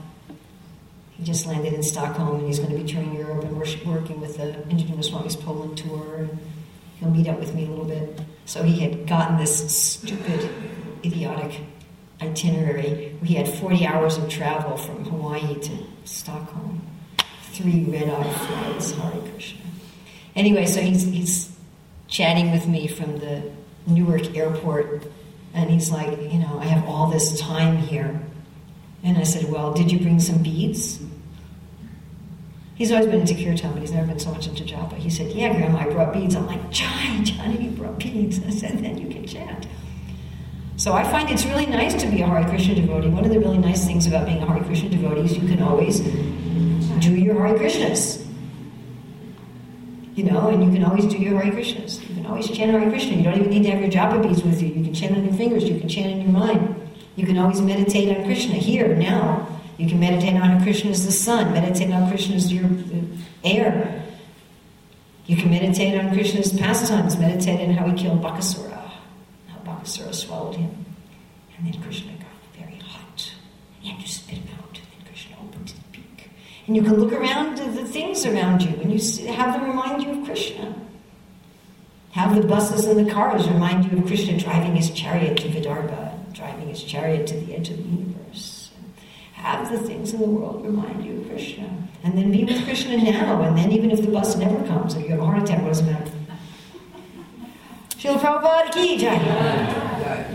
He just landed in Stockholm and he's going to be touring Europe and worship, working with the Indradyumna Swami's Poland tour. And he'll meet up with me a little bit. So he had gotten this stupid, idiotic itinerary. We had 40 hours of travel from Hawaii to Stockholm three red eye flights, Hare Krishna. Anyway, so he's, he's chatting with me from the Newark airport, and he's like, you know, I have all this time here. And I said, well, did you bring some beads? He's always been into kirtan, but he's never been so much into japa. He said, yeah, Grandma, I brought beads. I'm like, Johnny, Johnny, you brought beads. [LAUGHS] I said, then you can chant. So I find it's really nice to be a Hare Krishna devotee. One of the really nice things about being a Hare Krishna devotee is you can always do your Hare Krishnas. You know, and you can always do your Hare Krishnas. You can always chant Hare Krishna. You don't even need to have your japa beads with you. You can chant on your fingers. You can chant in your mind. You can always meditate on Krishna here, now. You can meditate on Krishna as the sun. Meditate on Krishna as your air. You can meditate on Krishna's pastimes. Meditate on how he killed Bakasura. How Bakasura swallowed him. And then Krishna got very hot. He had to spit him out. And then Krishna opened his beak. And you can look around at the things around you and you have them remind you of Krishna. Have the buses and the cars remind you of Krishna driving his chariot to Vidarbha, driving his chariot to the edge of the universe. Have the things in the world remind you of Krishna. And then be with Krishna now. And then even if the bus never comes or you have a heart attack, what does it matter? Srila Prabhupada ki jai.